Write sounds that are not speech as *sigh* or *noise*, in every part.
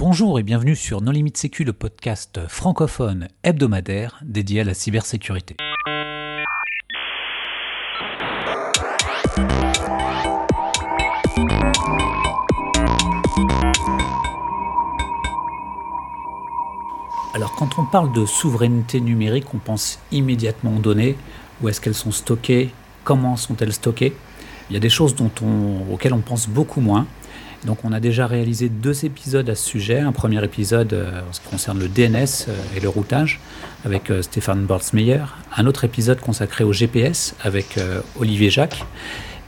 Bonjour et bienvenue sur No Limit Sécu, le podcast francophone hebdomadaire dédié à la cybersécurité. Alors quand on parle de souveraineté numérique, on pense immédiatement aux données, où est-ce qu'elles sont stockées, comment sont-elles stockées? Il y a des choses auxquelles on pense beaucoup moins. Donc on a déjà réalisé deux épisodes à ce sujet. Un premier épisode euh, en ce qui concerne le DNS euh, et le routage avec euh, Stéphane Bortsmeyer. Un autre épisode consacré au GPS avec Olivier Jacques.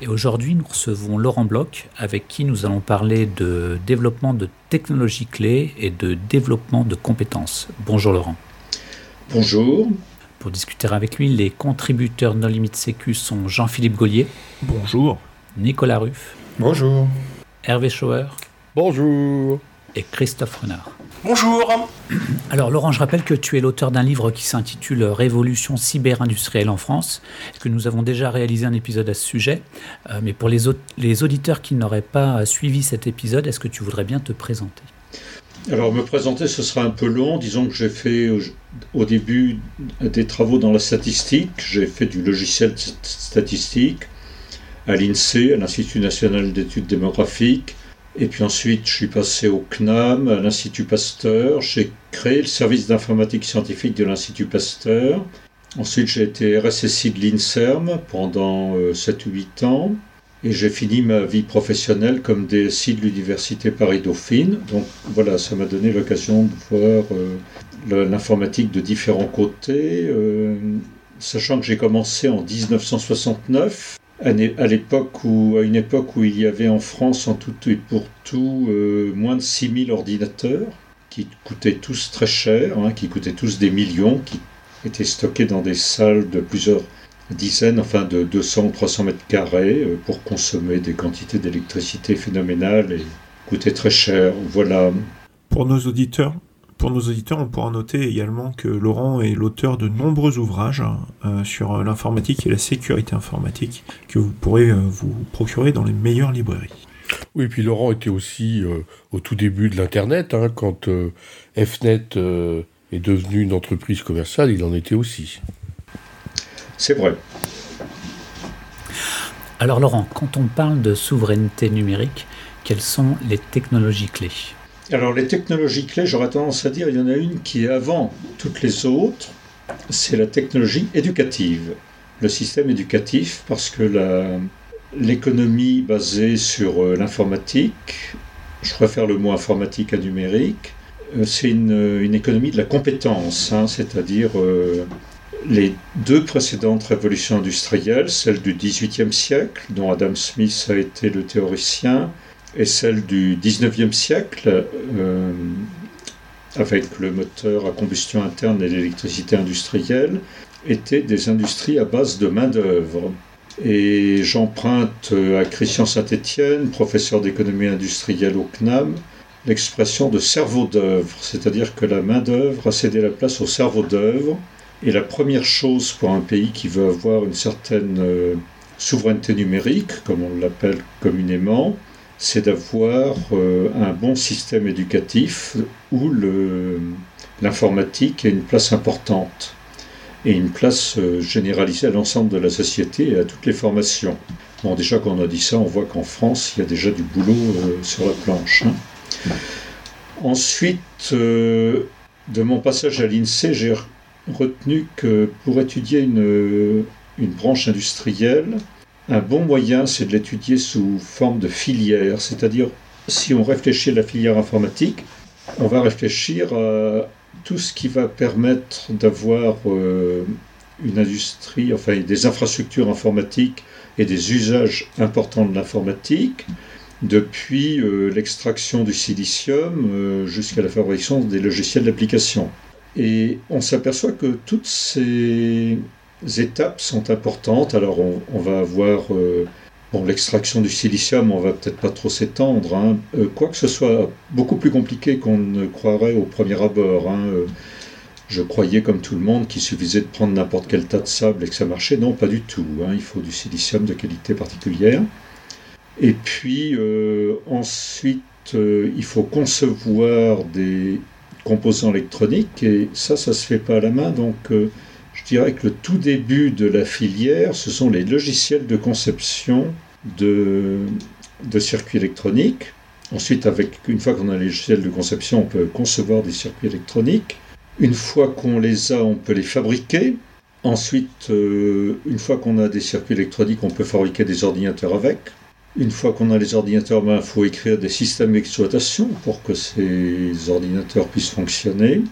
Et aujourd'hui, nous recevons Laurent Bloch, avec qui nous allons parler de développement de technologies clés et de développement de compétences. Bonjour Laurent. Bonjour. Pour discuter avec lui, les contributeurs No Limit Sécu sont Jean-Philippe Gaulier. Bonjour. Nicolas Ruff. Bonjour. Hervé Schauer. Bonjour. Et Christophe Renard. Bonjour. Alors Laurent, je rappelle que tu es l'auteur d'un livre qui s'intitule Révolution cyber-industrielle en France, que nous avons déjà réalisé un épisode à ce sujet. Euh, mais pour les, les auditeurs qui n'auraient pas suivi cet épisode, est-ce que tu voudrais bien te présenter? Alors me présenter, ce sera un peu long. Disons que j'ai fait au début des travaux dans la statistique. J'ai fait du logiciel statistique à l'INSEE, à l'Institut national d'études démographiques. Et puis ensuite, je suis passé au CNAM, à l'Institut Pasteur. J'ai créé le service d'informatique scientifique de l'Institut Pasteur. Ensuite, j'ai été RSSI de l'INSERM pendant 7-8 euh, ans. Et j'ai fini ma vie professionnelle comme DSI de l'Université Paris-Dauphine. Donc voilà, ça m'a donné l'occasion de voir euh, l'informatique de différents côtés. Euh, sachant que j'ai commencé en 1969 à l'époque où, à une époque où il y avait en France en tout et pour tout euh, moins de 6000 ordinateurs qui coûtaient tous très cher, hein, qui coûtaient tous des millions, qui étaient stockés dans des salles de plusieurs dizaines, enfin de 200 ou 300 mètres carrés euh, pour consommer des quantités d'électricité phénoménales et coûtaient très cher. Voilà. Pour nos auditeurs, pour nos auditeurs, on pourra noter également que Laurent est l'auteur de nombreux ouvrages euh, sur l'informatique et la sécurité informatique que vous pourrez euh, vous procurer dans les meilleures librairies. Oui, puis Laurent était aussi euh, au tout début de l'Internet, hein, quand FNET est devenu une entreprise commerciale, il en était aussi. C'est vrai. Alors Laurent, quand on parle de souveraineté numérique, quelles sont les technologies clés? Alors les technologies clés, j'aurais tendance à dire, il y en a une qui est avant toutes les autres, c'est la technologie éducative, le système éducatif, parce que l'économie basée sur euh, l'informatique, je préfère le mot informatique à numérique, euh, c'est une, économie de la compétence, hein, c'est-à-dire euh, les deux précédentes révolutions industrielles, celle du XVIIIe siècle, dont Adam Smith a été le théoricien, et celle du 19e siècle, euh, avec le moteur à combustion interne et l'électricité industrielle, étaient des industries à base de main-d'œuvre. Et j'emprunte à Christian Saint-Étienne, professeur d'économie industrielle au CNAM, l'expression de cerveau d'œuvre, c'est-à-dire que la main-d'œuvre a cédé la place au cerveau d'œuvre. Et la première chose pour un pays qui veut avoir une certaine euh, souveraineté numérique, comme on l'appelle communément, c'est d'avoir euh, un bon système éducatif où l'informatique a une place importante et une place euh, généralisée à l'ensemble de la société et à toutes les formations. Bon, déjà, quand on a dit ça, on voit qu'en France, il y a déjà du boulot euh, sur la planche. Hein. Ensuite, de mon passage à l'INSEE, j'ai retenu que pour étudier une branche industrielle, un bon moyen, c'est de l'étudier sous forme de filière, c'est-à-dire si on réfléchit à la filière informatique, on va réfléchir à tout ce qui va permettre d'avoir euh, une industrie, enfin des infrastructures informatiques et des usages importants de l'informatique, depuis euh, l'extraction du silicium euh, jusqu'à la fabrication des logiciels d'application. Et on s'aperçoit que toutes ces étapes sont importantes. Alors on, va avoir euh, l'extraction du silicium, on va peut-être pas trop s'étendre, hein. euh, quoi que ce soit beaucoup plus compliqué qu'on ne croirait au premier abord. Hein. Euh, je croyais comme tout le monde qu'il suffisait de prendre n'importe quel tas de sable et que ça marchait. Non, pas du tout. Hein. Il faut du silicium de qualité particulière. Et puis ensuite, il faut concevoir des composants électroniques et ça, ça se fait pas à la main. Donc, dirais que le tout début de la filière, ce sont les logiciels de conception de, circuits électroniques. Ensuite, avec, une fois qu'on a les logiciels de conception, on peut concevoir des circuits électroniques. Une fois qu'on les a, on peut les fabriquer. Ensuite, euh, une fois qu'on a des circuits électroniques, on peut fabriquer des ordinateurs avec. Une fois qu'on a les ordinateurs, il ben, faut écrire des systèmes d'exploitation pour que ces ordinateurs puissent fonctionner.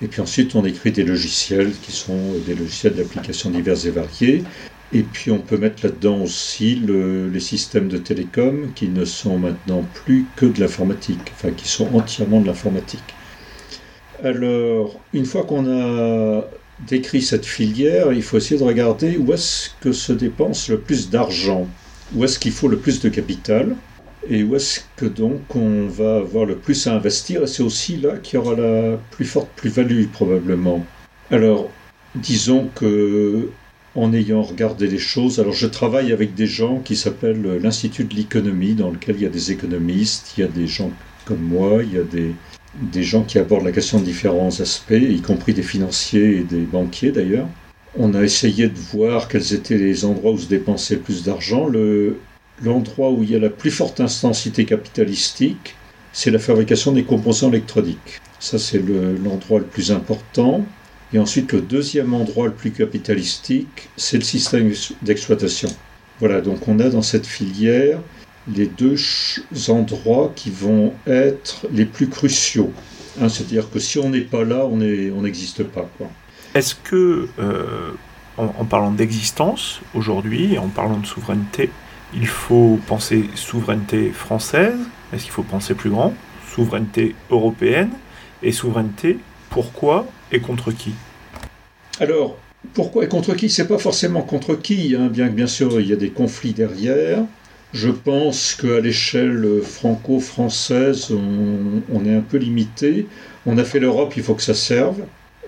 Et puis ensuite, on écrit des logiciels qui sont des logiciels d'application diverses et variées. Et puis on peut mettre là-dedans aussi les systèmes de télécom qui ne sont maintenant plus que de l'informatique, enfin qui sont entièrement de l'informatique. Alors, une fois qu'on a décrit cette filière, il faut essayer de regarder où est-ce que se dépense le plus d'argent où est-ce qu'il faut le plus de capital et où est-ce que donc on va avoir le plus à investir? Et c'est aussi là qu'il y aura la plus forte plus-value probablement. Alors, disons que en ayant regardé les choses, alors je travaille avec des gens qui s'appellent l'Institut de l'économie, dans lequel il y a des économistes, il y a des gens comme moi, il y a des, des gens qui abordent la question de différents aspects, y compris des financiers et des banquiers d'ailleurs. On a essayé de voir quels étaient les endroits où se dépensait plus d'argent. L'endroit où il y a la plus forte intensité capitalistique, c'est la fabrication des composants électroniques. Ça, c'est l'endroit le, plus important. Et ensuite, le deuxième endroit le plus capitalistique, c'est le système d'exploitation. Voilà, donc on a dans cette filière les deux endroits qui vont être les plus cruciaux. Hein, c'est-à-dire que si on n'est pas là, on n'existe pas. Est-ce que, euh, en, parlant d'existence aujourd'hui en parlant de souveraineté, il faut penser souveraineté française Est-ce qu'il faut penser plus grand? Souveraineté européenne Et souveraineté, pourquoi et contre qui? Alors, pourquoi et contre qui? C'est pas forcément contre qui, hein, bien que bien sûr il y a des conflits derrière. Je pense qu'à l'échelle franco-française, on, est un peu limité. On a fait l'Europe, il faut que ça serve.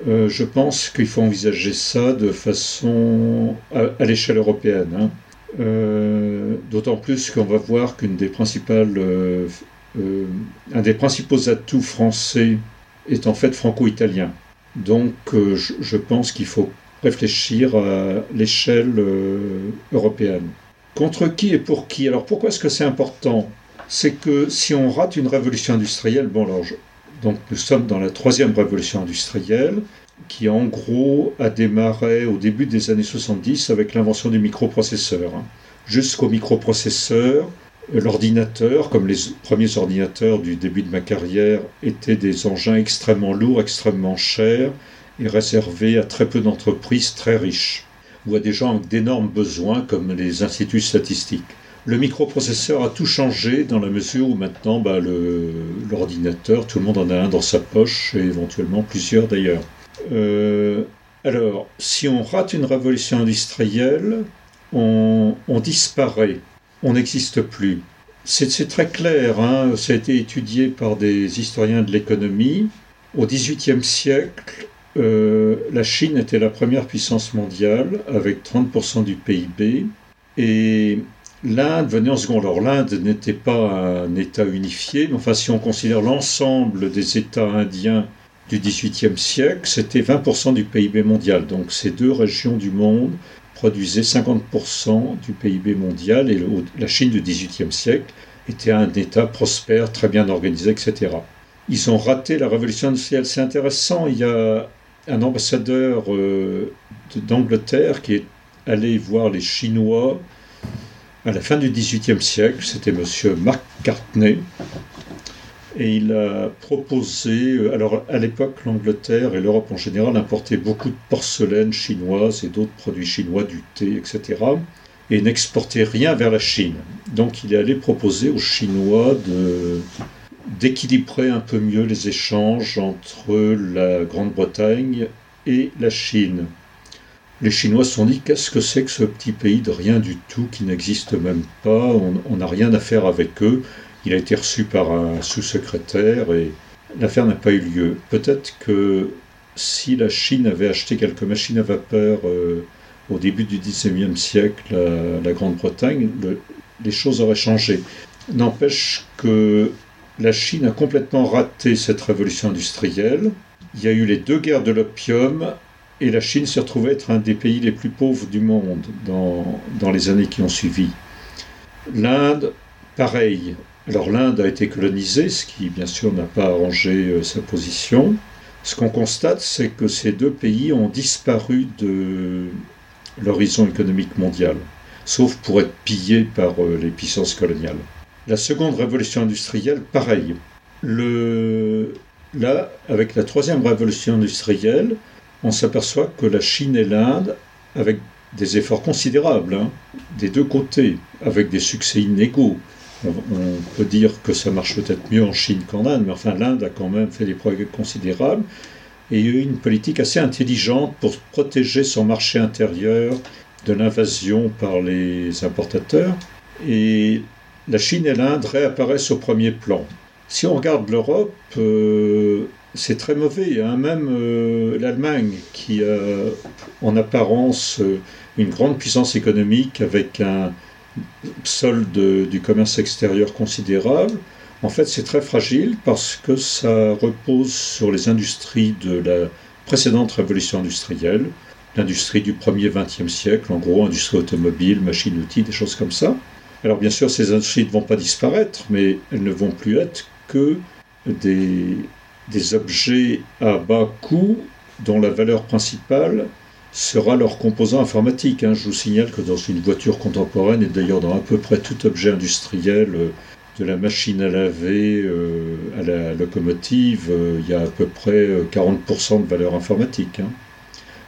Euh, je pense qu'il faut envisager ça de façon à, l'échelle européenne. Hein. Euh, d'autant plus qu'on va voir qu'une des principales, euh, un des principaux atouts français est en fait franco-italien. Donc je, je, pense qu'il faut réfléchir à l'échelle européenne. Contre qui et pour qui? Alors pourquoi est-ce que c'est important? C'est que si on rate une révolution industrielle, bon alors donc nous sommes dans la troisième révolution industrielle qui en gros a démarré au début des années 70 avec l'invention du microprocesseur. Hein. Jusqu'au microprocesseur, l'ordinateur, comme les premiers ordinateurs du début de ma carrière, étaient des engins extrêmement lourds, extrêmement chers et réservés à très peu d'entreprises très riches ou à des gens avec d'énormes besoins comme les instituts statistiques. Le microprocesseur a tout changé dans la mesure où maintenant bah, l'ordinateur, tout le monde en a un dans sa poche et éventuellement plusieurs d'ailleurs. Euh, alors, si on rate une révolution industrielle, on, disparaît, on n'existe plus. C'est très clair, hein, ça a été étudié par des historiens de l'économie. Au XVIIIe siècle, euh, la Chine était la première puissance mondiale avec 30% du PIB et l'Inde venait en second. Alors l'Inde n'était pas un État unifié, mais enfin si on considère l'ensemble des États indiens du XVIIIe siècle, c'était 20% du PIB mondial. Donc ces deux régions du monde produisaient 50% du PIB mondial et la Chine du XVIIIe siècle était un État prospère, très bien organisé, etc. Ils ont raté la révolution industrielle. C'est intéressant, il y a un ambassadeur euh, d'Angleterre qui est allé voir les Chinois à la fin du XVIIIe siècle, c'était M. Mark et il a proposé, euh, alors à l'époque l'Angleterre et l'Europe en général importaient beaucoup de porcelaine chinoise et d'autres produits chinois, du thé, etc. et n'exportaient rien vers la Chine. Donc il est allé proposer aux Chinois d'équilibrer un peu mieux les échanges entre la Grande-Bretagne et la Chine. Les Chinois se sont dit qu'est-ce que c'est que ce petit pays de rien du tout qui n'existe même pas, on n'a rien à faire avec eux, il a été reçu par un sous-secrétaire et l'affaire n'a pas eu lieu. Peut-être que si la Chine avait acheté quelques machines à vapeur euh, au début du XIXe siècle à la Grande-Bretagne, les choses auraient changé. N'empêche que la Chine a complètement raté cette révolution industrielle. Il y a eu les deux guerres de l'opium et la Chine s'est retrouvée être un des pays les plus pauvres du monde dans, dans les années qui ont suivi. L'Inde, pareil. Alors l'Inde a été colonisée, ce qui bien sûr n'a pas arrangé euh, sa position. Ce qu'on constate, c'est que ces deux pays ont disparu de l'horizon économique mondial, sauf pour être pillés par euh, les puissances coloniales. La seconde révolution industrielle, pareil. Là, avec la troisième révolution industrielle, on s'aperçoit que la Chine et l'Inde, avec des efforts considérables, hein, des deux côtés, avec des succès inégaux, on, peut dire que ça marche peut-être mieux en Chine qu'en Inde, mais enfin l'Inde a quand même fait des progrès considérables, et eu une politique assez intelligente pour protéger son marché intérieur de l'invasion par les importateurs. Et la Chine et l'Inde réapparaissent au premier plan. Si on regarde l'Europe, euh, c'est très mauvais. Hein. Même euh, l'Allemagne, qui a en apparence euh, une grande puissance économique avec un solde du commerce extérieur considérable, en fait c'est très fragile parce que ça repose sur les industries de la précédente révolution industrielle, l'industrie du premier XXe siècle, en gros industrie automobile, machines-outils, des choses comme ça. Alors bien sûr, ces industries ne vont pas disparaître, mais elles ne vont plus être que des, des objets à bas coût dont la valeur principale sera leur composant informatique. Hein. Je vous signale que dans une voiture contemporaine, et d'ailleurs dans à peu près tout objet industriel, euh, de la machine à laver euh, à la locomotive, euh, il y a à peu près 40% de valeur informatique. Hein.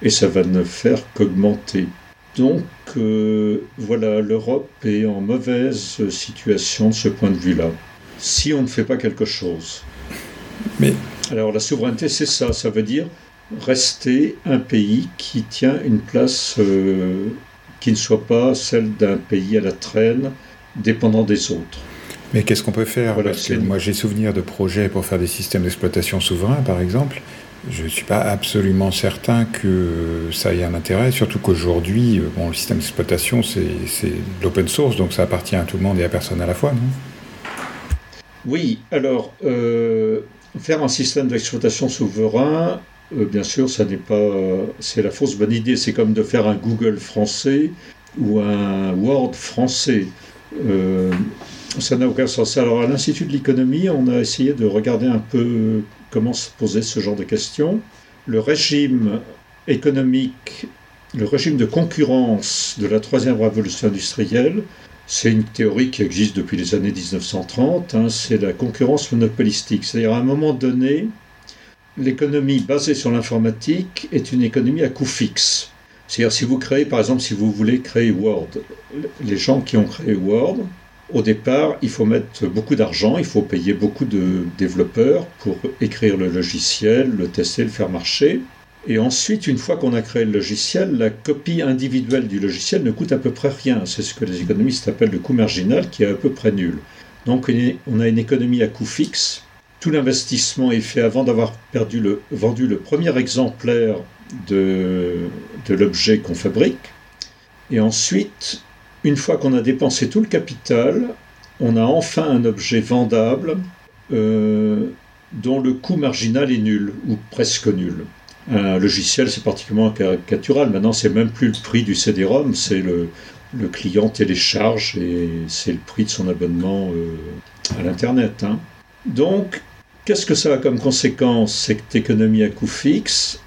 Et ça va ne faire qu'augmenter. Donc voilà, l'Europe est en mauvaise situation de ce point de vue-là, si on ne fait pas quelque chose. Mais alors la souveraineté, c'est ça. Ça veut dire rester un pays qui tient une place euh, qui ne soit pas celle d'un pays à la traîne, dépendant des autres. Mais qu'est-ce qu'on peut faire? Moi, j'ai souvenir de projets pour faire des systèmes d'exploitation souverains, par exemple. Je ne suis pas absolument certain que ça ait un intérêt, surtout qu'aujourd'hui, euh, bon, le système d'exploitation, c'est l'open source, donc ça appartient à tout le monde et à personne à la fois, non? Oui, alors, euh, Faire un système d'exploitation souverain, euh, bien sûr, ça n'est pas, c'est la fausse bonne idée. C'est comme de faire un Google français ou un Word français. Euh, ça n'a aucun sens. Alors, à l'Institut de l'économie, on a essayé de regarder un peu comment se posait ce genre de questions. Le régime économique, le régime de concurrence de la troisième révolution industrielle c'est une théorie qui existe depuis les années 1930, hein, c'est la concurrence monopolistique. C'est-à-dire à un moment donné, l'économie basée sur l'informatique est une économie à coût fixe. C'est-à-dire si vous créez, par exemple, si vous voulez créer Word, les gens qui ont créé Word, au départ, il faut mettre beaucoup d'argent, il faut payer beaucoup de développeurs pour écrire le logiciel, le tester, le faire marcher. Et ensuite, une fois qu'on a créé le logiciel, la copie individuelle du logiciel ne coûte à peu près rien. C'est ce que les économistes appellent le coût marginal, qui est à peu près nul. Donc on a une économie à coût fixe. Tout l'investissement est fait avant d'avoir vendu le premier exemplaire de, l'objet qu'on fabrique. Et ensuite, une fois qu'on a dépensé tout le capital, on a enfin un objet vendable euh, dont le coût marginal est nul, ou presque nul. Un logiciel, c'est particulièrement caricatural. Maintenant, c'est même plus le prix du CD-ROM, c'est le, le, client télécharge et c'est le prix de son abonnement euh, à l'Internet. Hein. Donc, qu'est-ce que ça a comme conséquence Cette économie à coût fixe,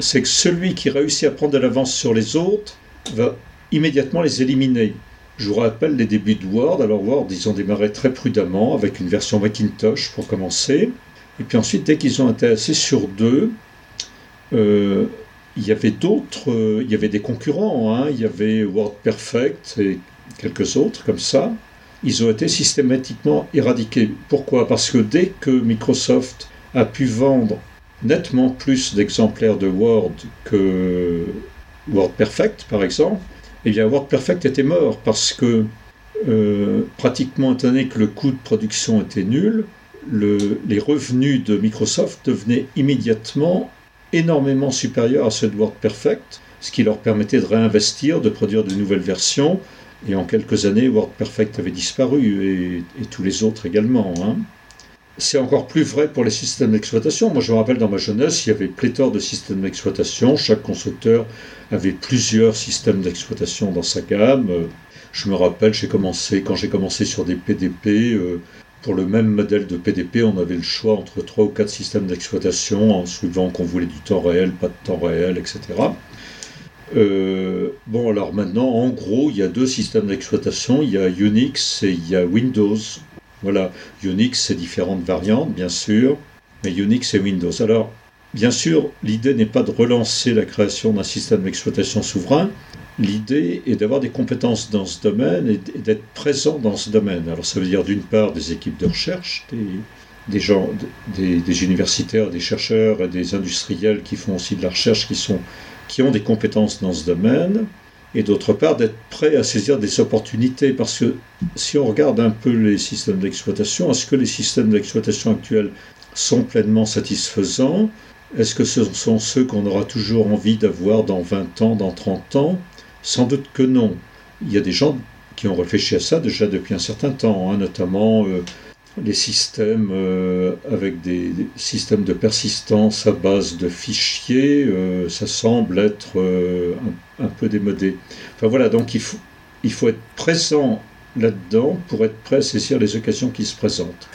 c'est que celui qui réussit à prendre de l'avance sur les autres va immédiatement les éliminer. Je vous rappelle les débuts de Word. Alors Word, ils ont démarré très prudemment avec une version Macintosh pour commencer. Et puis ensuite, dès qu'ils ont été assez sur deux, euh, il y avait d'autres, euh, il y avait des concurrents, hein. il y avait WordPerfect et quelques autres comme ça. Ils ont été systématiquement éradiqués. Pourquoi? Parce que dès que Microsoft a pu vendre nettement plus d'exemplaires de Word que WordPerfect, par exemple, eh bien WordPerfect était mort parce que euh, pratiquement étant donné que le coût de production était nul, les revenus de Microsoft devenaient immédiatement énormément supérieur à ceux de WordPerfect, ce qui leur permettait de réinvestir, de produire de nouvelles versions. Et en quelques années, WordPerfect avait disparu et, tous les autres également. Hein. c'est encore plus vrai pour les systèmes d'exploitation. Moi, je me rappelle dans ma jeunesse, il y avait pléthore de systèmes d'exploitation. Chaque constructeur avait plusieurs systèmes d'exploitation dans sa gamme. Je me rappelle, j'ai commencé, quand j'ai commencé sur des PDP, euh, pour le même modèle de PDP, on avait le choix entre trois ou quatre systèmes d'exploitation, en suivant qu'on voulait du temps réel, pas de temps réel, etc. Euh, bon, alors maintenant, en gros, il y a deux systèmes d'exploitation. Il y a Unix et il y a Windows. Voilà, Unix, c'est différentes variantes, bien sûr, mais Unix et Windows. Alors, bien sûr, l'idée n'est pas de relancer la création d'un système d'exploitation souverain. L'idée est d'avoir des compétences dans ce domaine et d'être présent dans ce domaine. Alors, ça veut dire d'une part des équipes de recherche, des, gens, des, des, universitaires, des chercheurs et des industriels qui font aussi de la recherche, qui, sont, qui ont des compétences dans ce domaine et d'autre part d'être prêt à saisir des opportunités, parce que si on regarde un peu les systèmes d'exploitation, est-ce que les systèmes d'exploitation actuels sont pleinement satisfaisants? Est-ce que ce sont ceux qu'on aura toujours envie d'avoir dans 20 ans, dans 30 ans? Sans doute que non. Il y a des gens qui ont réfléchi à ça déjà depuis un certain temps, hein, notamment euh, les systèmes euh, avec des, systèmes de persistance à base de fichiers, euh, ça semble être euh, un, peu démodé. Enfin voilà, donc il faut, il faut être présent là-dedans pour être prêt à saisir les occasions qui se présentent.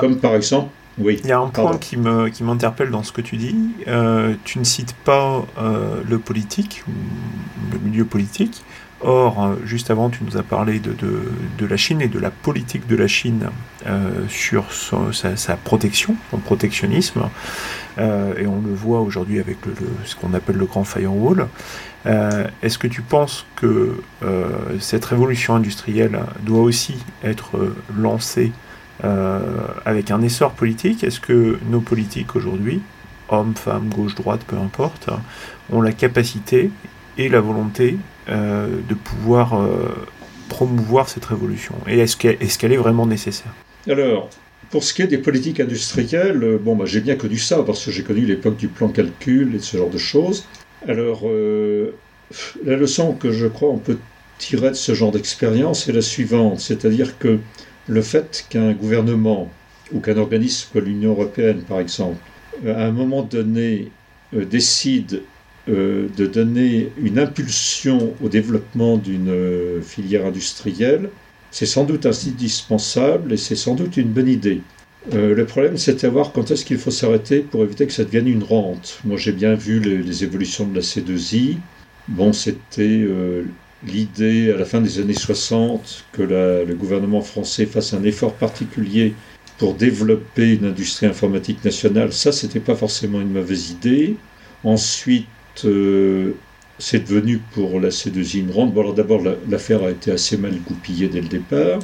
Comme par exemple, oui. Il y a un point qui me qui m'interpelle dans ce que tu dis. tu ne cites pas le politique ou le milieu politique. Or, euh, juste avant, tu nous as parlé de, de, la Chine et de la politique de la Chine euh, sur sa, protection, son protectionnisme, euh, et on le voit aujourd'hui avec le, ce qu'on appelle le grand firewall. Est-ce que tu penses que cette révolution industrielle doit aussi être lancée avec un essor politique Est-ce que nos politiques aujourd'hui, hommes, femmes, gauche, droite, peu importe, ont la capacité et la volonté euh, de pouvoir euh, promouvoir cette révolution? Et est-ce qu'elle est, vraiment nécessaire? Alors, pour ce qui est des politiques industrielles, euh, bon, bah, j'ai bien connu ça parce que j'ai connu l'époque du plan calcul et ce genre de choses. Alors, la leçon que je crois on peut tirer de ce genre d'expérience est la suivante, c'est-à-dire que le fait qu'un gouvernement ou qu'un organisme comme l'Union européenne, par exemple, à un moment donné, décide euh, de donner une impulsion au développement d'une euh, filière industrielle, c'est sans doute indispensable et c'est sans doute une bonne idée. Euh, le problème, c'est de voir quand est-ce qu'il faut s'arrêter pour éviter que ça devienne une rente. Moi, j'ai bien vu les, évolutions de la C2I. Bon, c'était l'idée à la fin des années 60 que le gouvernement français fasse un effort particulier pour développer une industrie informatique nationale. Ça, c'était pas forcément une mauvaise idée. Ensuite, euh, c'est devenu pour la C2I une rente. Bon, alors d'abord, l'affaire a été assez mal goupillée dès le départ.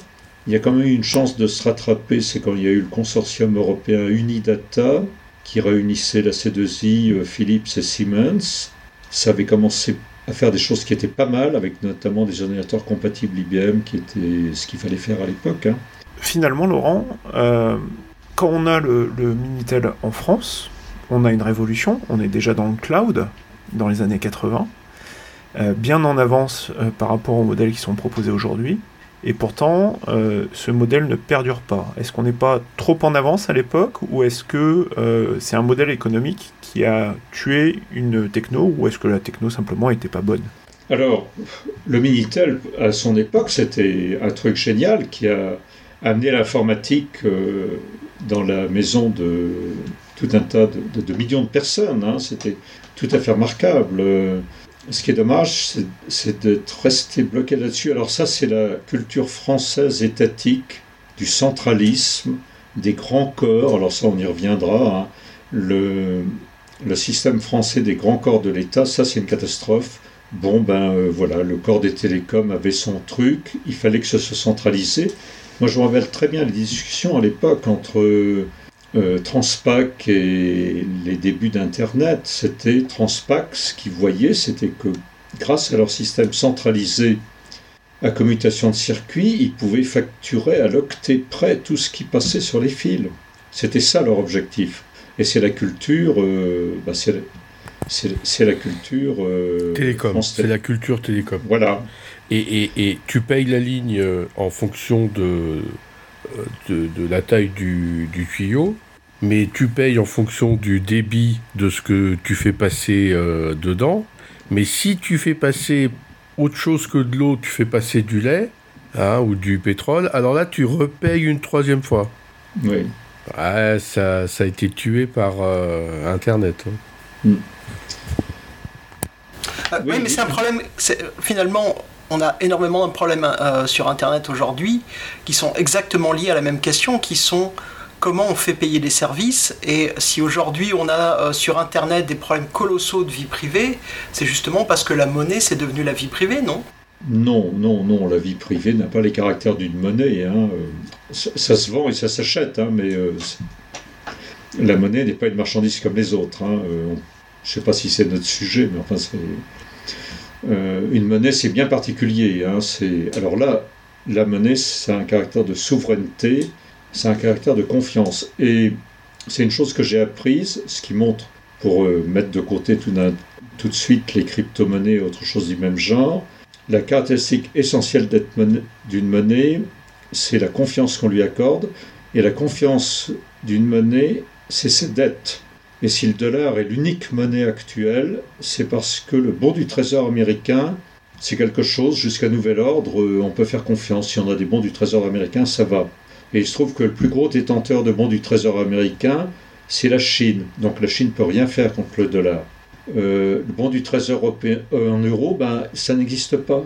Il y a quand même eu une chance de se rattraper, c'est quand il y a eu le consortium européen Unidata, qui réunissait la C2I, euh, Philips et Siemens. Ça avait commencé à faire des choses qui étaient pas mal, avec notamment des ordinateurs compatibles IBM, qui était ce qu'il fallait faire à l'époque. Hein. Finalement, Laurent, euh, quand on a le, Minitel en France, on a une révolution, on est déjà dans le cloud, dans les années 80, euh, bien en avance euh, par rapport aux modèles qui sont proposés aujourd'hui. Et pourtant, ce modèle ne perdure pas. Est-ce qu'on n'est pas trop en avance à l'époque ou est-ce que c'est un modèle économique qui a tué une techno ou est-ce que la techno simplement n'était pas bonne? Alors, le Minitel, à son époque, c'était un truc génial qui a amené l'informatique dans la maison de tout un tas de, millions de personnes. Hein. C'était tout à fait remarquable. Ce qui est dommage, c'est d'être resté bloqué là-dessus. Alors ça, c'est la culture française étatique, du centralisme, des grands corps. Alors ça, on y reviendra. Hein. Le, le système français des grands corps de l'État, ça, c'est une catastrophe. Bon, ben euh, voilà, le corps des télécoms avait son truc, il fallait que ce soit centralisé. Moi, je me rappelle très bien les discussions à l'époque entre euh, Transpac et les débuts d'Internet, c'était Transpac, ce qu'ils voyaient, c'était que grâce à leur système centralisé à commutation de circuit, ils pouvaient facturer à l'octet près tout ce qui passait sur les fils. C'était ça leur objectif. Et c'est la culture, euh, bah, c'est la culture euh, télécom. C'est la culture télécom. Voilà. Et, et, et, tu payes la ligne en fonction de de, la taille du, tuyau, mais tu payes en fonction du débit de ce que tu fais passer dedans. Mais si tu fais passer autre chose que de l'eau, tu fais passer du lait hein, ou du pétrole, alors là, tu repayes une troisième fois. Oui. Ça, ça, a été tué par euh, Internet. Hein. Hmm. Euh, oui, mais c'est un problème. Finalement, on a énormément de problèmes euh, sur Internet aujourd'hui qui sont exactement liés à la même question, qui sont comment on fait payer des services. Et si aujourd'hui on a sur Internet des problèmes colossaux de vie privée, c'est justement parce que la monnaie, c'est devenu la vie privée, non? Non, non, non, la vie privée n'a pas les caractères d'une monnaie. Hein. Euh, ça, se vend et ça s'achète, hein, mais euh, la monnaie n'est pas une marchandise comme les autres. Hein. Euh, je ne sais pas si c'est notre sujet, mais enfin, c'est. une monnaie, c'est bien particulier. alors là, la monnaie, c'est un caractère de souveraineté, c'est un caractère de confiance. Et c'est une chose que j'ai apprise, ce qui montre, pour mettre de côté tout, tout de suite les crypto-monnaies et autre chose du même genre, la caractéristique essentielle d'une monnaie, c'est la confiance qu'on lui accorde. Et la confiance d'une monnaie, c'est ses dettes. Et si le dollar est l'unique monnaie actuelle, c'est parce que le bon du trésor américain, c'est quelque chose, jusqu'à nouvel ordre, on peut faire confiance. Si on a des bons du trésor américain, ça va. Et il se trouve que le plus gros détenteur de bons du trésor américain, c'est la Chine. Donc la Chine ne peut rien faire contre le dollar. Euh, le bon du trésor européen, euh, en euros, ben, ça n'existe pas.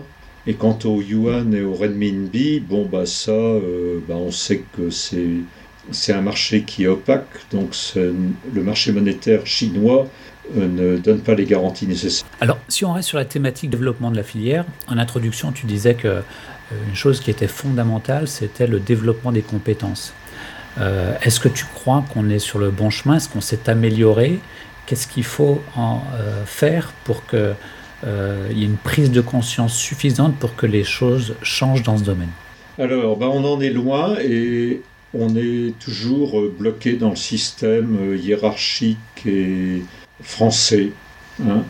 Et quant au yuan et au renminbi, bon, bah, ça, euh, ben, on sait que c'est, c'est un marché qui est opaque, donc le marché monétaire chinois ne donne pas les garanties nécessaires. Alors, si on reste sur la thématique développement de la filière, en introduction, tu disais que une chose qui était fondamentale, c'était le développement des compétences. est-ce que tu crois qu'on est sur le bon chemin? Est-ce qu'on s'est amélioré? Qu'est-ce qu'il faut en euh, faire pour qu'il euh, y ait une prise de conscience suffisante pour que les choses changent dans ce domaine? Alors, ben, on en est loin et on est toujours euh, bloqué dans le système hiérarchique et français. Hein.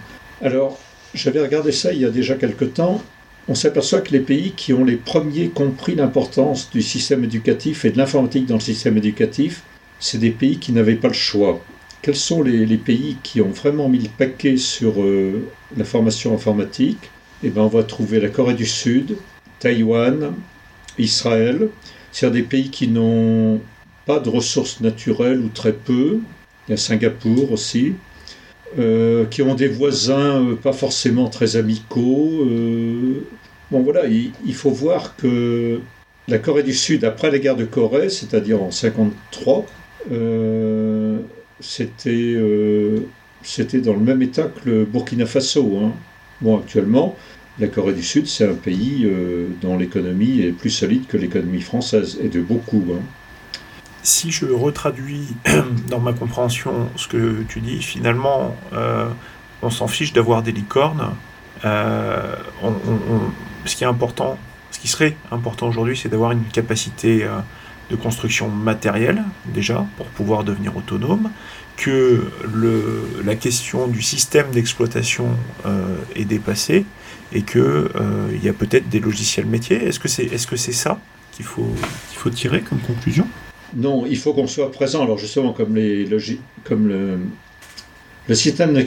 Alors, j'avais regardé ça il y a déjà quelque temps. On s'aperçoit que les pays qui ont les premiers compris l'importance du système éducatif et de l'informatique dans le système éducatif, c'est des pays qui n'avaient pas le choix quels sont les, pays qui ont vraiment mis le paquet sur euh, la formation informatique? Eh bien, on va trouver la Corée du Sud, Taïwan, Israël. C'est des pays qui n'ont pas de ressources naturelles ou très peu. Il y a Singapour aussi. Euh, qui ont des voisins euh, pas forcément très amicaux. bon voilà, il, faut voir que la Corée du Sud, après la guerre de Corée, c'est-à-dire en 1953, c'était euh, c'était dans le même état que le Burkina Faso. Hein. Bon, actuellement, la Corée du Sud, c'est un pays euh, dont l'économie est plus solide que l'économie française, et de beaucoup. Hein. Si je retraduis *clears throat* dans ma compréhension ce que tu dis, finalement, euh, on s'en fiche d'avoir des licornes. ce qui est important, ce qui serait important aujourd'hui, c'est d'avoir une capacité de construction matérielle, déjà, pour pouvoir devenir autonome, que le, la question du système d'exploitation euh, est dépassée et qu'il euh, y a peut-être des logiciels métiers. Est-ce que c'est est -ce c'est ça qu'il faut, faut tirer comme conclusion? Non, il faut qu'on soit présent. Alors justement, comme, les comme le, le système,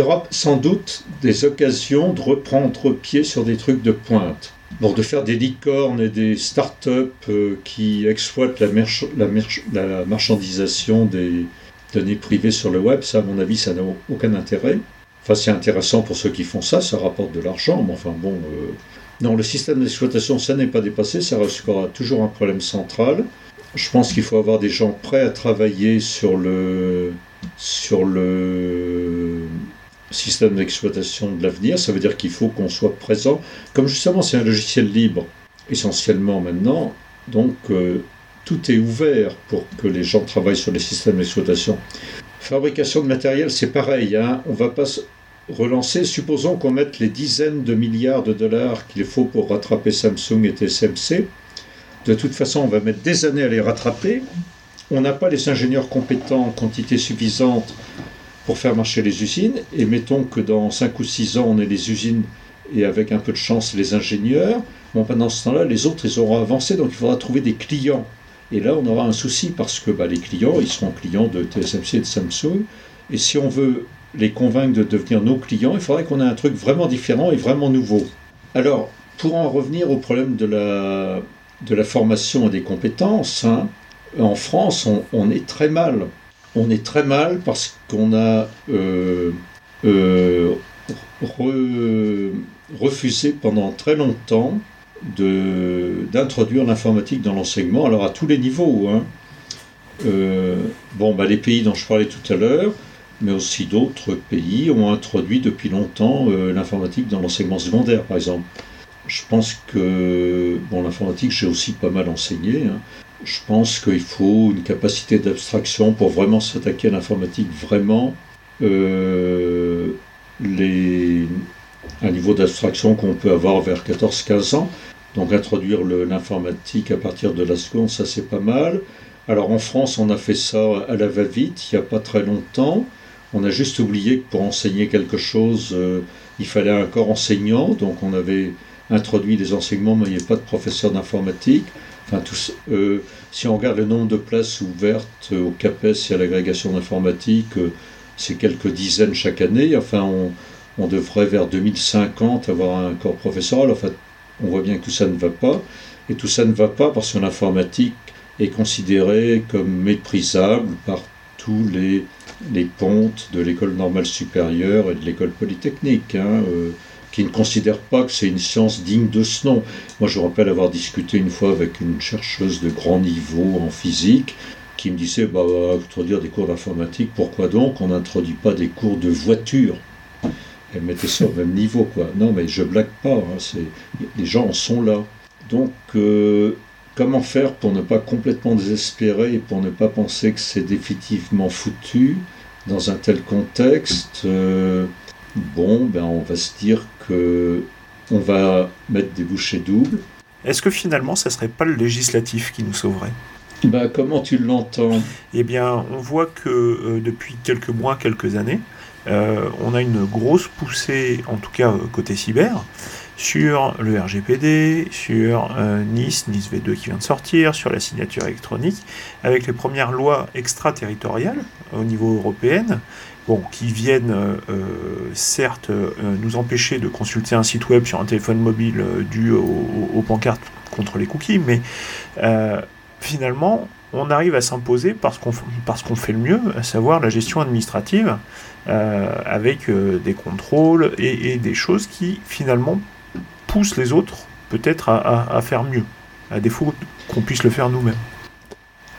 aura sans doute des occasions de reprendre pied sur des trucs de pointe. Donc de faire des licornes et des start-up euh, qui exploitent la, la, marchandisation des données privées sur le web, ça à mon avis ça n'a aucun intérêt. Enfin c'est intéressant pour ceux qui font ça, ça rapporte de l'argent, mais enfin bon... Euh, non, le système d'exploitation, ça n'est pas dépassé, ça restera toujours un problème central. Je pense qu'il faut avoir des gens prêts à travailler sur le, sur le système d'exploitation de l'avenir, ça veut dire qu'il faut qu'on soit présent. Comme justement c'est un logiciel libre, essentiellement maintenant, donc euh, tout est ouvert pour que les gens travaillent sur les systèmes d'exploitation. Fabrication de matériel, c'est pareil, hein, on va pas relancer, supposons qu'on mette les dizaines de milliards de dollars qu'il faut pour rattraper Samsung et TSMC. De toute façon, on va mettre des années à les rattraper. On n'a pas les ingénieurs compétents en quantité suffisante pour faire marcher les usines. Et mettons que dans 5 ou 6 ans, on ait les usines et avec un peu de chance les ingénieurs. Bon, pendant ce temps-là, les autres, ils auront avancé, donc il faudra trouver des clients. Et là, on aura un souci parce que bah, les clients, ils seront clients de TSMC et de Samsung. Et si on veut les convaincre de devenir nos clients, il faudrait qu'on ait un truc vraiment différent et vraiment nouveau. Alors, pour en revenir au problème de la, de la formation et des compétences, hein, en France, on, est très mal. On est très mal parce qu'on a euh, euh, refusé pendant très longtemps d'introduire l'informatique dans l'enseignement, alors à tous les niveaux. Hein. Euh, bon, bah, les pays dont je parlais tout à l'heure, mais aussi d'autres pays ont introduit depuis longtemps l'informatique dans l'enseignement secondaire, par exemple. Je pense que, bon, l'informatique, j'ai aussi pas mal enseigné. Hein. Je pense qu'il faut une capacité d'abstraction pour vraiment s'attaquer à l'informatique, vraiment. Euh, les, un niveau d'abstraction qu'on peut avoir vers 14-15 ans. Donc introduire l'informatique à partir de la seconde, ça c'est pas mal. Alors en France, on a fait ça à la va-vite, il n'y a pas très longtemps. On a juste oublié que pour enseigner quelque chose, euh, il fallait un corps enseignant. Donc on avait introduit des enseignements, mais il n'y avait pas de professeur d'informatique. Enfin, euh, si on regarde le nombre de places ouvertes au CAPES et à l'agrégation d'informatique, euh, c'est quelques dizaines chaque année. Enfin, on, on, devrait vers 2050 avoir un corps professoral. Enfin, on voit bien que tout ça ne va pas. Et tout ça ne va pas parce que l'informatique est considérée comme méprisable par tous les, les pontes de l'école normale supérieure et de l'école polytechnique. Hein, euh, qui ne considèrent pas que c'est une science digne de ce nom. Moi, je me rappelle avoir discuté une fois avec une chercheuse de grand niveau en physique qui me disait, bah, introduire des cours d'informatique, pourquoi donc on n'introduit pas des cours de voiture? Elle mettait ça au même niveau, quoi. Non, mais je blague pas, hein, les gens en sont là. Donc, euh, comment faire pour ne pas complètement désespérer et pour ne pas penser que c'est définitivement foutu dans un tel contexte euh, Bon, ben on va se dire on va mettre des bouchées doubles. Est-ce que finalement, ça serait pas le législatif qui nous sauverait? Bah, comment tu l'entends? Eh bien, on voit que euh, depuis quelques mois, quelques années, euh, on a une grosse poussée, en tout cas euh, côté cyber, sur le RGPD, sur NIS, NIS V2 qui vient de sortir, sur la signature électronique, avec les premières lois extraterritoriales au niveau européen, bon, qui viennent euh, euh, certes euh, nous empêcher de consulter un site web sur un téléphone mobile dû aux, pancartes contre les cookies, mais finalement, on arrive à s'imposer parce qu'on fait le mieux, à savoir la gestion administrative, avec des contrôles et, des choses qui finalement poussent les autres peut-être à faire mieux, à défaut qu'on puisse le faire nous-mêmes.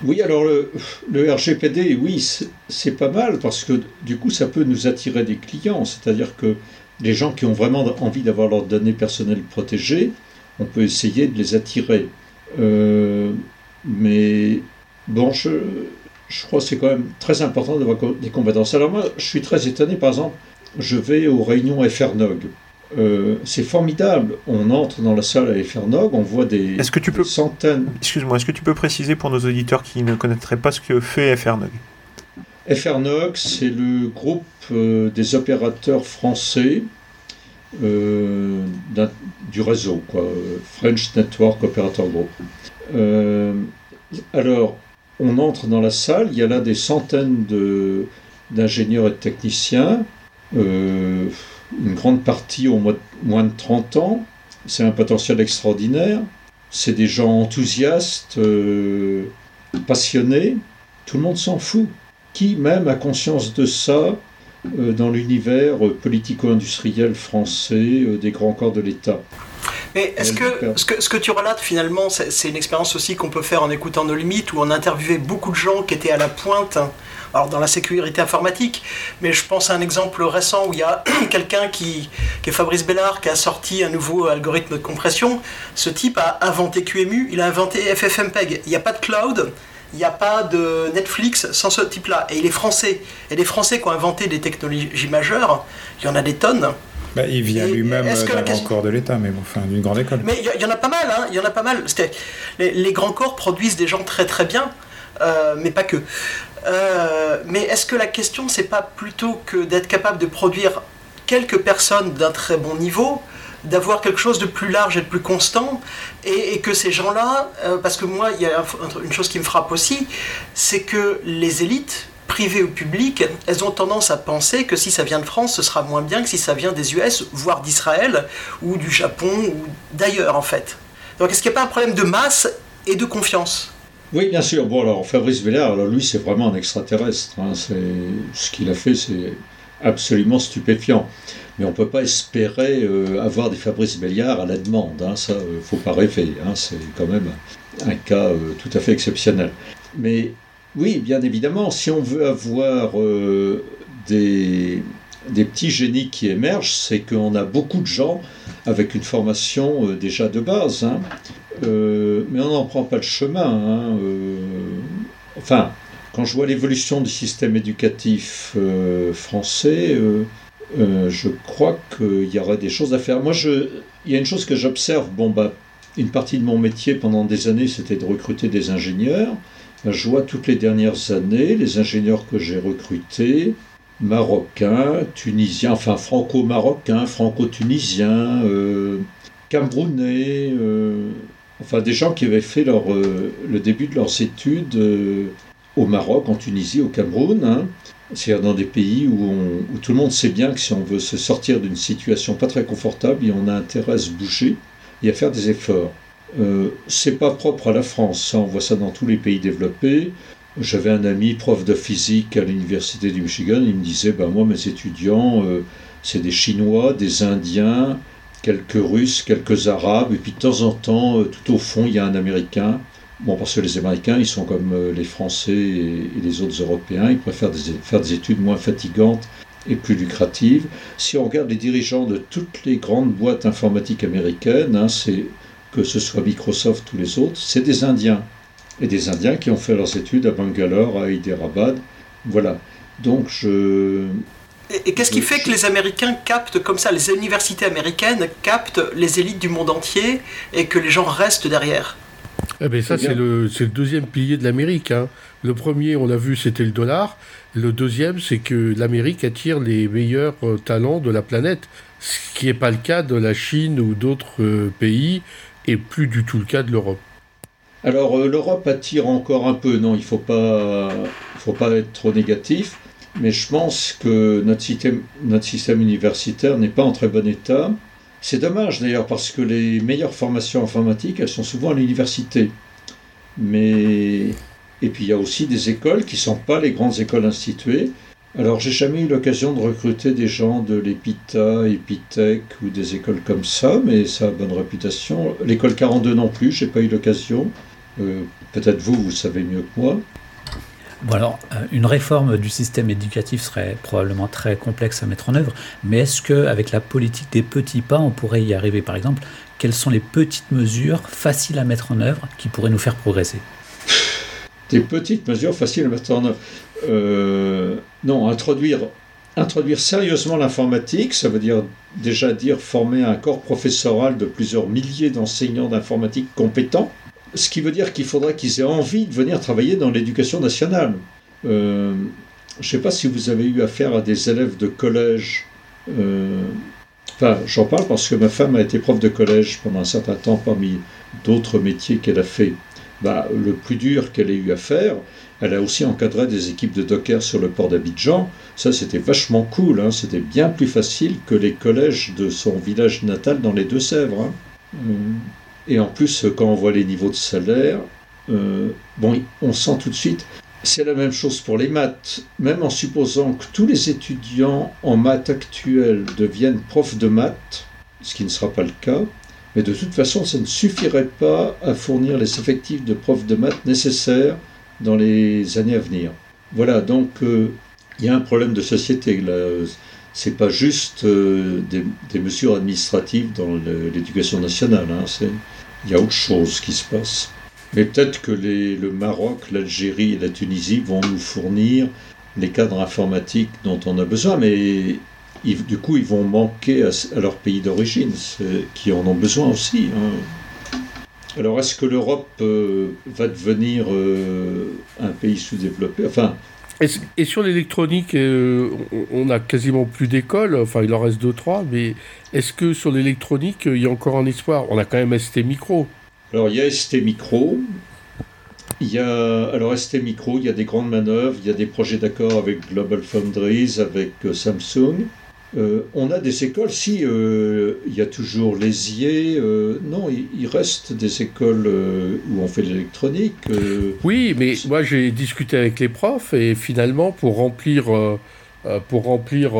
Oui, alors le, RGPD, oui, c'est pas mal parce que du coup, ça peut nous attirer des clients. C'est-à-dire que les gens qui ont vraiment envie d'avoir leurs données personnelles protégées, on peut essayer de les attirer. Euh, mais bon, je, crois que c'est quand même très important d'avoir des compétences. Alors moi, je suis très étonné, par exemple, je vais aux réunions FRNOG. Euh, c'est formidable. On entre dans la salle à FRNOG, on voit des, est-ce que tu peux... centaines. Excuse-moi, est-ce que tu peux préciser pour nos auditeurs qui ne connaîtraient pas ce que fait FRNOG FRNOG, c'est le groupe euh, des opérateurs français euh, du réseau, quoi, French Network Operator Group. alors, on entre dans la salle, il y a là des centaines de, d'ingénieurs et de techniciens une grande partie ont moins de 30 ans. C'est un potentiel extraordinaire. C'est des gens enthousiastes, euh, passionnés. Tout le monde s'en fout. Qui même a conscience de ça euh, dans l'univers politico-industriel français euh, des grands corps de l'État? Mais est-ce que, ce que, ce que tu relates finalement, c'est une expérience aussi qu'on peut faire en écoutant nos limites, où on interviewait beaucoup de gens qui étaient à la pointe alors dans la sécurité informatique, mais je pense à un exemple récent où il y a *clears throat* quelqu'un qui, qui est Fabrice Bellard, qui a sorti un nouveau algorithme de compression. Ce type a inventé QEMU, il a inventé FFmpeg. Il n'y a pas de cloud, il n'y a pas de Netflix sans ce type-là. Et il est français. Et les Français qui ont inventé des technologies majeures, il y en a des tonnes. Bah, il vient lui-même d'un grand corps de l'État, mais enfin d'une grande école. Mais il y, en a pas mal, hein, il y en a pas mal. Les, les, grands corps produisent des gens très très bien, euh, mais pas que. Euh, mais est-ce que la question, c'est pas plutôt que d'être capable de produire quelques personnes d'un très bon niveau, d'avoir quelque chose de plus large et de plus constant, et, que ces gens-là, euh, parce que moi, il y a une chose qui me frappe aussi, c'est que les élites, privées ou publiques, elles ont tendance à penser que si ça vient de France, ce sera moins bien que si ça vient des US, voire d'Israël, ou du Japon, ou d'ailleurs en fait. Donc est-ce qu'il n'y a pas un problème de masse et de confiance? Oui, bien sûr. Bon, alors Fabrice Bellard, alors lui, c'est vraiment un extraterrestre. Hein. ce qu'il a fait, c'est absolument stupéfiant. Mais on ne peut pas espérer euh, avoir des Fabrice Béliard à la demande. Hein. Ça, ne faut pas rêver. Hein. C'est quand même un cas euh, tout à fait exceptionnel. Mais oui, bien évidemment, si on veut avoir euh, des, des, petits génies qui émergent, c'est qu'on a beaucoup de gens avec une formation déjà de base. Hein. Mais on n'en prend pas le chemin. enfin, quand je vois l'évolution du système éducatif euh, français, euh, euh, je crois qu'il y aurait des choses à faire. Moi, il y a une chose que j'observe. Bon, bah, une partie de mon métier pendant des années, c'était de recruter des ingénieurs. Je vois toutes les dernières années les ingénieurs que j'ai recrutés, marocains, tunisiens, enfin franco-marocains, franco-tunisiens, camerounais, enfin des gens qui avaient fait leur, le début de leurs études au Maroc, en Tunisie, au Cameroun. Hein. C'est-à-dire dans des pays où, tout le monde sait bien que si on veut se sortir d'une situation pas très confortable, on a intérêt à se bouger et à faire des efforts. Euh, c'est pas propre à la France, on voit ça dans tous les pays développés. J'avais un ami prof de physique à l'université du Michigan, il me disait ben moi mes étudiants euh, c'est des Chinois, des Indiens, quelques Russes, quelques Arabes, et puis de temps en temps, euh, tout au fond, il y a un Américain. Bon, parce que les Américains, ils sont comme euh, les Français et, les autres Européens, ils préfèrent faire des études moins fatigantes et plus lucratives. Si on regarde les dirigeants de toutes les grandes boîtes informatiques américaines, hein, c'est que ce soit Microsoft ou les autres, c'est des Indiens. Et des Indiens qui ont fait leurs études à Bangalore, à Hyderabad. Voilà. Donc je, et, qu'est-ce qui fait que les Américains captent comme ça, les universités américaines captent les élites du monde entier et que les gens restent derrière? Eh ben ça, c'est le, le, deuxième pilier de l'Amérique. Hein. Le premier, on l'a vu, c'était le dollar. Le deuxième, c'est que l'Amérique attire les meilleurs euh, talents de la planète, ce qui n'est pas le cas de la Chine ou d'autres euh, pays, et plus du tout le cas de l'Europe. Alors, euh, l'Europe attire encore un peu, non, il ne faut, pas, faut pas être trop négatif, mais je pense que notre système, universitaire n'est pas en très bon état. C'est dommage d'ailleurs parce que les meilleures formations informatiques, elles sont souvent à l'université. Mais et puis il y a aussi des écoles qui ne sont pas les grandes écoles instituées. Alors j'ai jamais eu l'occasion de recruter des gens de l'EPITA, Epitech ou des écoles comme ça, mais ça a bonne réputation. L'école 42 non plus, j'ai pas eu l'occasion. Euh, peut-être vous, vous savez mieux que moi. Bon euh, une réforme du système éducatif serait probablement très complexe à mettre en œuvre, mais est-ce qu'avec la politique des petits pas, on pourrait y arriver? Par exemple, quelles sont les petites mesures faciles à mettre en œuvre qui pourraient nous faire progresser? Des petites mesures faciles à mettre en œuvre. Euh, Non, introduire, introduire sérieusement l'informatique, ça veut dire déjà dire former un corps professoral de plusieurs milliers d'enseignants d'informatique compétents ce qui veut dire qu'il faudrait qu'ils aient envie de venir travailler dans l'éducation nationale. Euh, je ne sais pas si vous avez eu affaire à des élèves de collège. Euh, enfin, j'en parle parce que ma femme a été prof de collège pendant un certain temps parmi d'autres métiers qu'elle a fait. Bah, le plus dur qu'elle ait eu à faire, elle a aussi encadré des équipes de docker sur le port d'Abidjan. Ça, c'était vachement cool. Hein. C'était bien plus facile que les collèges de son village natal dans les Deux-Sèvres. Hein. Et en plus, quand on voit les niveaux de salaire, euh, bon, on sent tout de suite. C'est la même chose pour les maths. Même en supposant que tous les étudiants en maths actuels deviennent profs de maths, ce qui ne sera pas le cas, mais de toute façon, ça ne suffirait pas à fournir les effectifs de profs de maths nécessaires dans les années à venir. Voilà, donc euh, il y a un problème de société. Ce n'est pas juste euh, des, mesures administratives dans l'éducation nationale. Hein, il y a autre chose qui se passe. Mais peut-être que le Maroc, l'Algérie et la Tunisie vont nous fournir les cadres informatiques dont on a besoin, mais du coup, ils vont manquer à, leur pays d'origine, qui en ont besoin aussi. Hein. Alors, est-ce que l'Europe euh, va devenir euh, un pays sous-développé? Enfin, Et sur l'électronique, euh, on a quasiment plus d'écoles, enfin il en reste deux, trois, mais est-ce que sur l'électronique, il y a encore un espoir? On a quand même ST Micro. Alors il y a ST Micro, il y a, alors ST Micro, il y a des grandes manœuvres, il y a des projets d'accord avec Global Foundries, avec euh, Samsung. Euh, on a des écoles, si, euh, il y a toujours l'ESIer, non, il, reste des écoles où on fait l'électronique. oui, mais moi j'ai discuté avec les profs et finalement pour remplir, pour remplir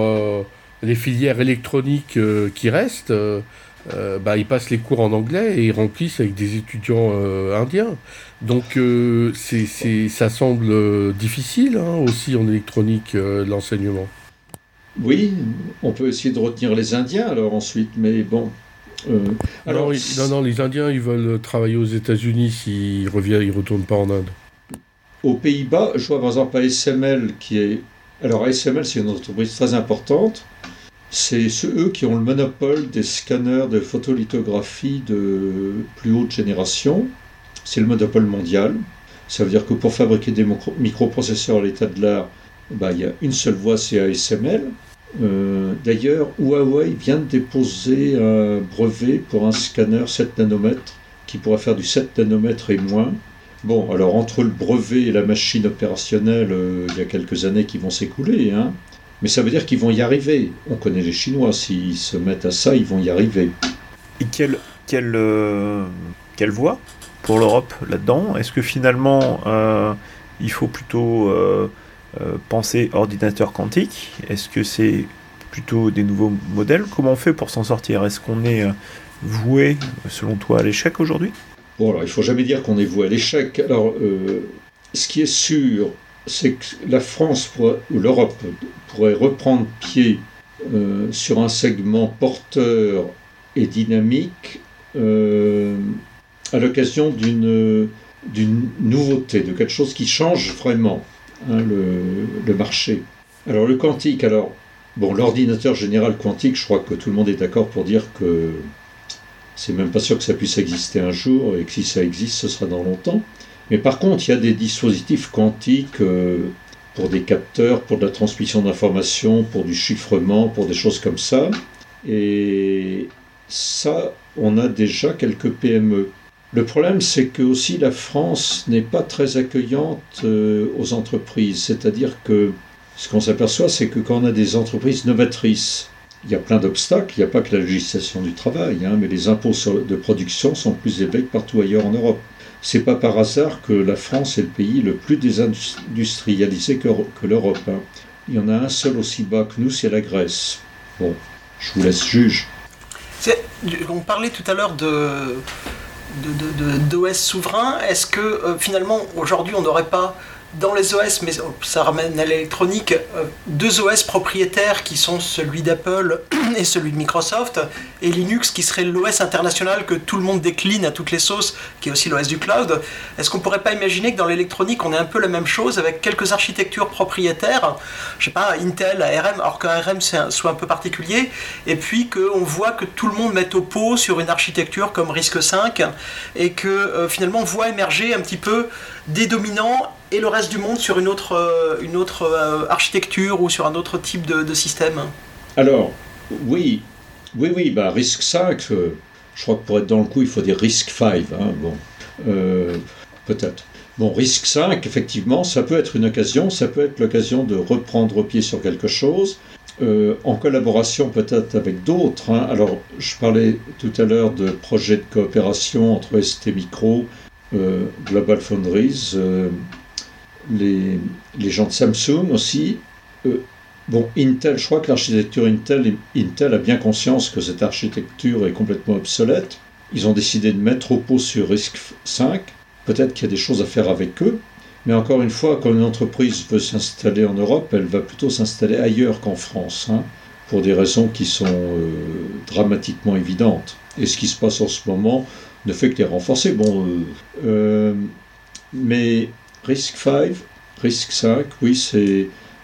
les filières électroniques qui restent, euh, bah, ils passent les cours en anglais et ils remplissent avec des étudiants euh, indiens. Donc euh, ça semble difficile hein, aussi en électronique l'enseignement. Oui, on peut essayer de retenir les Indiens alors ensuite, mais bon. alors, non, non, les Indiens ils veulent travailler aux États-Unis s'ils reviennent, ils retournent pas en Inde. Aux Pays-Bas, je vois par exemple ASML qui est. Alors ASML c'est une entreprise très importante c'est eux qui ont le monopole des scanners de photolithographie de plus haute génération. C'est le monopole mondial. Ça veut dire que pour fabriquer des microprocesseurs à l'état de l'art, bah, il y a une seule voie, c'est ASML. Euh, d'ailleurs, Huawei vient de déposer un brevet pour un scanner 7 nanomètres qui pourra faire du 7 nanomètres et moins. Bon, alors entre le brevet et la machine opérationnelle, euh, il y a quelques années qui vont s'écouler. Hein. Mais ça veut dire qu'ils vont y arriver. On connaît les Chinois, s'ils se mettent à ça, ils vont y arriver. Et quelle, quelle, euh, quelle voie pour l'Europe là-dedans? Est-ce que finalement, il faut plutôt euh, penser ordinateur quantique. Est-ce que c'est plutôt des nouveaux modèles? Comment on fait pour s'en sortir? Est-ce qu'on est voué, selon toi, à l'échec aujourd'hui? Bon, alors il faut jamais dire qu'on est voué à l'échec. Alors, ce qui est sûr, c'est que la France ou l'Europe pourrait reprendre pied euh, sur un segment porteur et dynamique euh, à l'occasion d'une nouveauté, de quelque chose qui change vraiment hein, le, marché. Alors le quantique, alors bon, l'ordinateur général quantique, je crois que tout le monde est d'accord pour dire que c'est même pas sûr que ça puisse exister un jour et que si ça existe, ce sera dans longtemps. Mais par contre, il y a des dispositifs quantiques euh, pour des capteurs, pour de la transmission d'informations, pour du chiffrement, pour des choses comme ça. Et ça, on a déjà quelques PME. Le problème, c'est que aussi la France n'est pas très accueillante euh, aux entreprises. C'est-à-dire que ce qu'on s'aperçoit, c'est que quand on a des entreprises novatrices, il y a plein d'obstacles. Il n'y a pas que la législation du travail, hein, mais les impôts de production sont plus élevés que partout ailleurs en Europe. C'est pas par hasard que la France est le pays le plus désindustrialisé que, l'Europe. Hein. Il y en a un seul aussi bas que nous, c'est la Grèce. Bon, je vous laisse juge. On parlait tout à l'heure de d'OS souverain. Est-ce que euh, finalement aujourd'hui on n'aurait pas dans les OS, mais ça ramène à l'électronique, euh, deux OS propriétaires qui sont celui d'Apple *clears throat* et celui de Microsoft, et Linux qui serait l'OS international que tout le monde décline à toutes les sauces, qui est aussi l'OS du cloud. Est-ce qu'on pourrait pas imaginer que dans l'électronique, on ait un peu la même chose avec quelques architectures propriétaires, je sais pas, Intel, ARM, alors qu'ARM soit un peu particulier, et puis qu'on voit que tout le monde met au pot sur une architecture comme RISC-V, et que euh, finalement on voit émerger un petit peu des dominants et le reste du monde sur une autre, euh, une autre euh, architecture ou sur un autre type de, système Alors, oui, oui, oui, bah, RISC 5, euh, je crois que pour être dans le coup, il faut dire RISC 5, hein, bon, peut-être. Bon, RISC 5, effectivement, ça peut être une occasion, ça peut être l'occasion de reprendre pied sur quelque chose, en collaboration peut-être avec d'autres. Hein. Alors, je parlais tout à l'heure de projets de coopération entre ST Micro, Global Foundries, les, gens de Samsung aussi. Euh, bon, Intel, je crois que l'architecture Intel, Intel a bien conscience que cette architecture est complètement obsolète. Ils ont décidé de mettre au pot sur RISC-V. Peut-être qu'il y a des choses à faire avec eux. Mais encore une fois, quand une entreprise veut s'installer en Europe, elle va plutôt s'installer ailleurs qu'en France, hein, pour des raisons qui sont euh, dramatiquement évidentes. Et ce qui se passe en ce moment ne fait que les renforcer. Bon, euh, mais RISC 5, RISC 5, oui,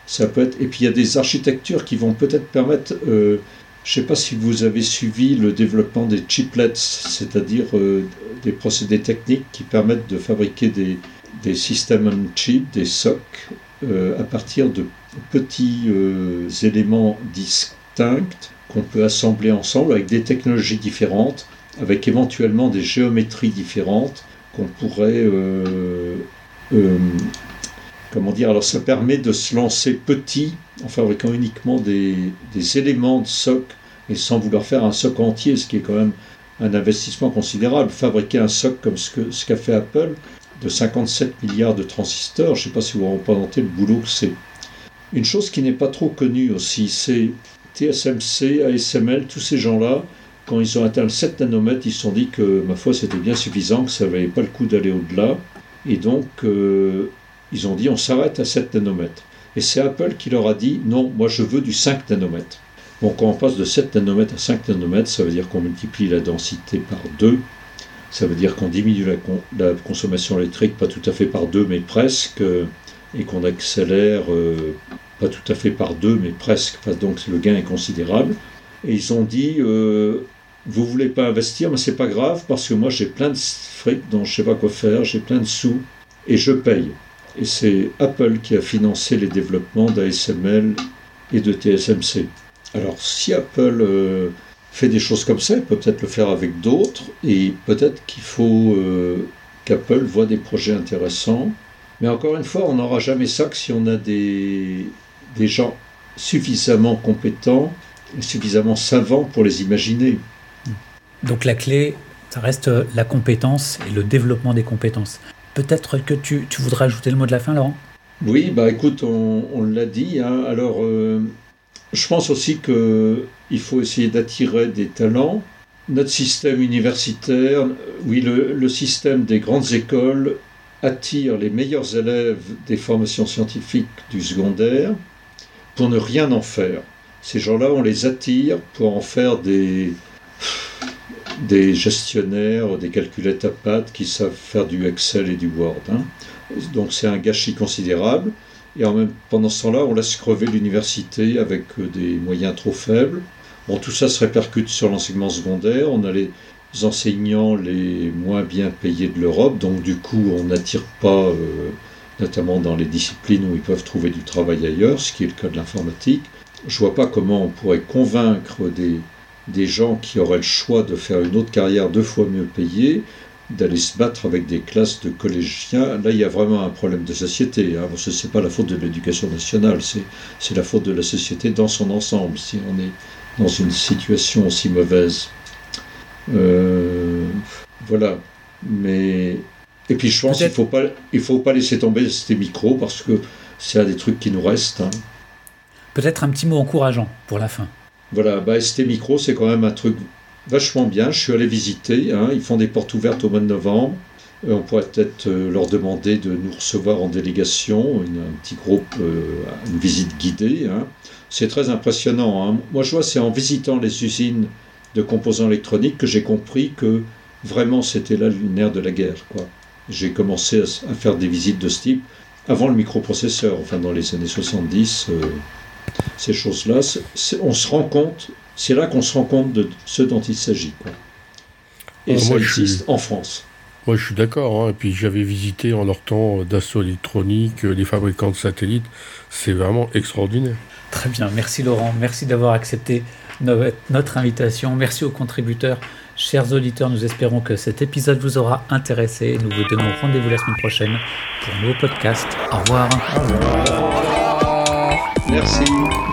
ça peut être. Et puis il y a des architectures qui vont peut-être permettre. Euh, je ne sais pas si vous avez suivi le développement des chiplets, c'est-à-dire euh, des procédés techniques qui permettent de fabriquer des, des systèmes on chip, des SOC, à partir de petits éléments distincts qu'on peut assembler ensemble avec des technologies différentes, avec éventuellement des géométries différentes qu'on pourrait... comment dire Alors ça permet de se lancer petit en fabriquant uniquement des, éléments de socle et sans vouloir faire un socle entier, ce qui est quand même un investissement considérable. Fabriquer un socle comme ce qu'a ce qu'a fait Apple, de 57 milliards de transistors, je ne sais pas si vous représentez le boulot que c'est. Une chose qui n'est pas trop connue aussi, c'est TSMC, ASML, tous ces gens-là, quand ils ont atteint le 7 nanomètres, ils se sont dit que, ma foi, c'était bien suffisant, que ça ne valait pas le coup d'aller au-delà. Et donc, euh, ils ont dit, on s'arrête à 7 nanomètres. Et c'est Apple qui leur a dit, non, moi je veux du 5 nanomètres. Bon, quand on passe de 7 nanomètres à 5 nanomètres, ça veut dire qu'on multiplie la densité par 2. Ça veut dire qu'on diminue la, consommation électrique, pas tout à fait par 2, mais presque, et qu'on accélère euh, pas tout à fait par 2, mais presque. donc le gain est considérable. Et ils ont dit, euh, vous voulez pas investir, mais c'est pas grave, parce que moi j'ai plein de fric dont je sais pas quoi faire, j'ai plein de sous, et je paye. Et c'est Apple qui a financé les développements d'ASML et de TSMC. Alors si Apple euh, fait des choses comme ça, il peut peut-être le faire avec d'autres, et peut-être qu'il faut euh, qu'Apple voit des projets intéressants. Mais encore une fois, on n'aura jamais ça que si on a des, des gens suffisamment compétents et suffisamment savants pour les imaginer. Donc la clé, ça reste la compétence et le développement des compétences. Peut-être que tu, tu, voudrais ajouter le mot de la fin, Laurent? Oui, bah écoute, on, l'a dit. Hein. Alors, euh, je pense aussi qu'il faut essayer d'attirer des talents. Notre système universitaire, oui, le, système des grandes écoles attire les meilleurs élèves des formations scientifiques du secondaire pour ne rien en faire. Ces gens-là, on les attire pour en faire des, des gestionnaires, des calculettes à pattes qui savent faire du Excel et du Word. Hein. Donc c'est un gâchis considérable. Et en même, pendant ce temps-là, on laisse crever l'université avec euh, des moyens trop faibles. Bon, tout ça se répercute sur l'enseignement secondaire. On a les enseignants les moins bien payés de l'Europe, donc du coup, on n'attire pas, euh, notamment dans les disciplines où ils peuvent trouver du travail ailleurs, ce qui est le cas de l'informatique. Je vois pas comment on pourrait convaincre des, des gens qui auraient le choix de faire une autre carrière deux fois mieux payée d'aller se battre avec des classes de collégiens, là il y a vraiment un problème de société. Hein. Ce n'est pas la faute de l'éducation nationale, c'est la faute de la société dans son ensemble, si on est dans une situation aussi mauvaise. Euh, voilà. Mais. Et puis je pense qu'il ne faut, pas, il faut pas laisser tomber ces micros parce que c'est un des trucs qui nous restent. Hein. Peut-être un petit mot encourageant pour la fin. Voilà, bah, ST Micro, c'est quand même un truc vachement bien. Je suis allé visiter. Hein. Ils font des portes ouvertes au mois de novembre. Euh, on pourrait peut-être euh, leur demander de nous recevoir en délégation, une, un petit groupe, euh, une visite guidée. Hein. C'est très impressionnant. Hein. Moi, je vois, c'est en visitant les usines de composants électroniques que j'ai compris que vraiment c'était là le nerf de la guerre. J'ai commencé à, faire des visites de ce type avant le microprocesseur, enfin dans les années 70. Ces choses-là, on se rend compte c'est là qu'on se rend compte de ce dont il s'agit. Et ça existe en France. Moi, je suis d'accord. Hein. Et puis, j'avais visité en leur temps Dassault Électronique, les fabricants de satellites. C'est vraiment extraordinaire. Très bien. Merci, Laurent. Merci d'avoir accepté notre invitation. Merci aux contributeurs. Chers auditeurs, nous espérons que cet épisode vous aura intéressé. Nous vous donnons rendez-vous la semaine prochaine pour un nouveau podcast. Au revoir. Au revoir. Merci.